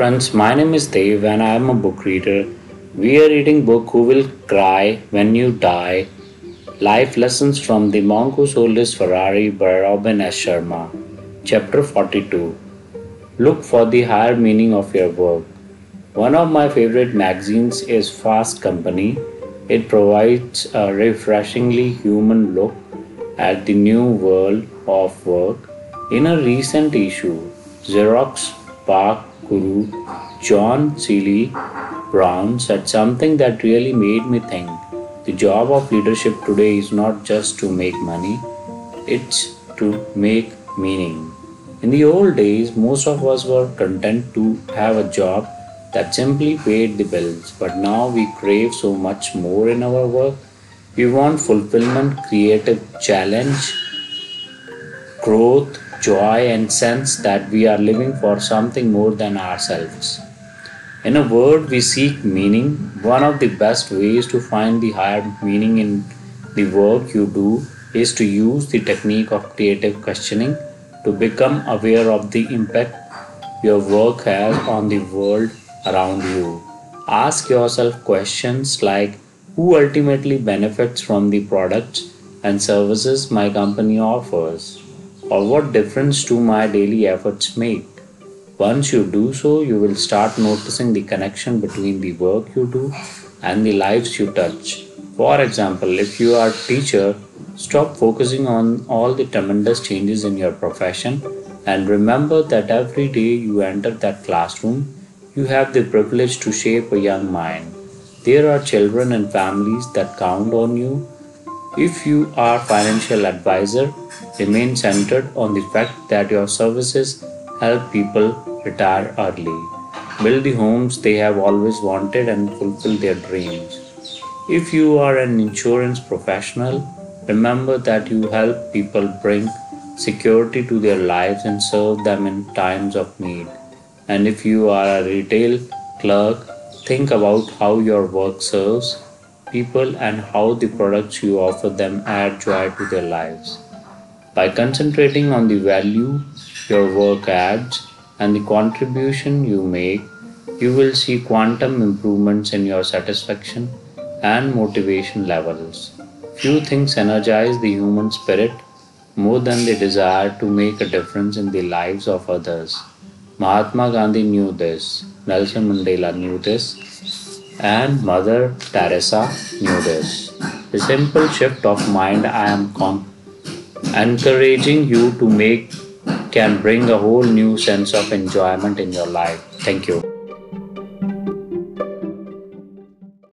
friends, my name is Dave and I am a book reader. We are reading book Who Will Cry When You Die? Life Lessons from the Monk Who Sold His Ferrari by Robin S. Sharma. Chapter 42 Look for the higher meaning of your work. One of my favorite magazines is Fast Company. It provides a refreshingly human look at the new world of work. In a recent issue, Xerox PARC guru John Seely Brown said something that really made me think. The job of leadership today is not just to make money, it's to make meaning. In the old days, most of us were content to have a job that simply paid the bills, but now we crave so much more in our work. We want fulfillment, creative challenge, growth, joy, and sense that we are living for something more than ourselves. In a word, we seek meaning. One of the best ways to find the higher meaning in the work you do is to use the technique of creative questioning to become aware of the impact your work has on the world around you. Ask yourself questions like Who ultimately benefits from the products and services my company offers? Or what difference do my daily efforts make? Once you do so, you will start noticing the connection between the work you do and the lives you touch. For example, if you are a teacher, stop focusing on all the tremendous changes in your profession and remember that every day you enter that classroom, you have the privilege to shape a young mind. There are children and families that count on you. If you are a financial advisor, remain centered on the fact that your services help people retire early, build the homes they have always wanted, and fulfill their dreams. If you are an insurance professional, remember that you help people bring security to their lives and serve them in times of need. And if you are a retail clerk, think about how your work serves people and how the products you offer them add joy to their lives. By concentrating on the value your work adds and the contribution you make, you will see quantum improvements in your satisfaction and motivation levels. Few things energize the human spirit more than the desire to make a difference in the lives of others. Mahatma Gandhi knew this, Nelson Mandela knew this, and Mother Teresa knew this. The simple shift of mind I am con- encouraging you to make can bring a whole new sense of enjoyment in your life. Thank you.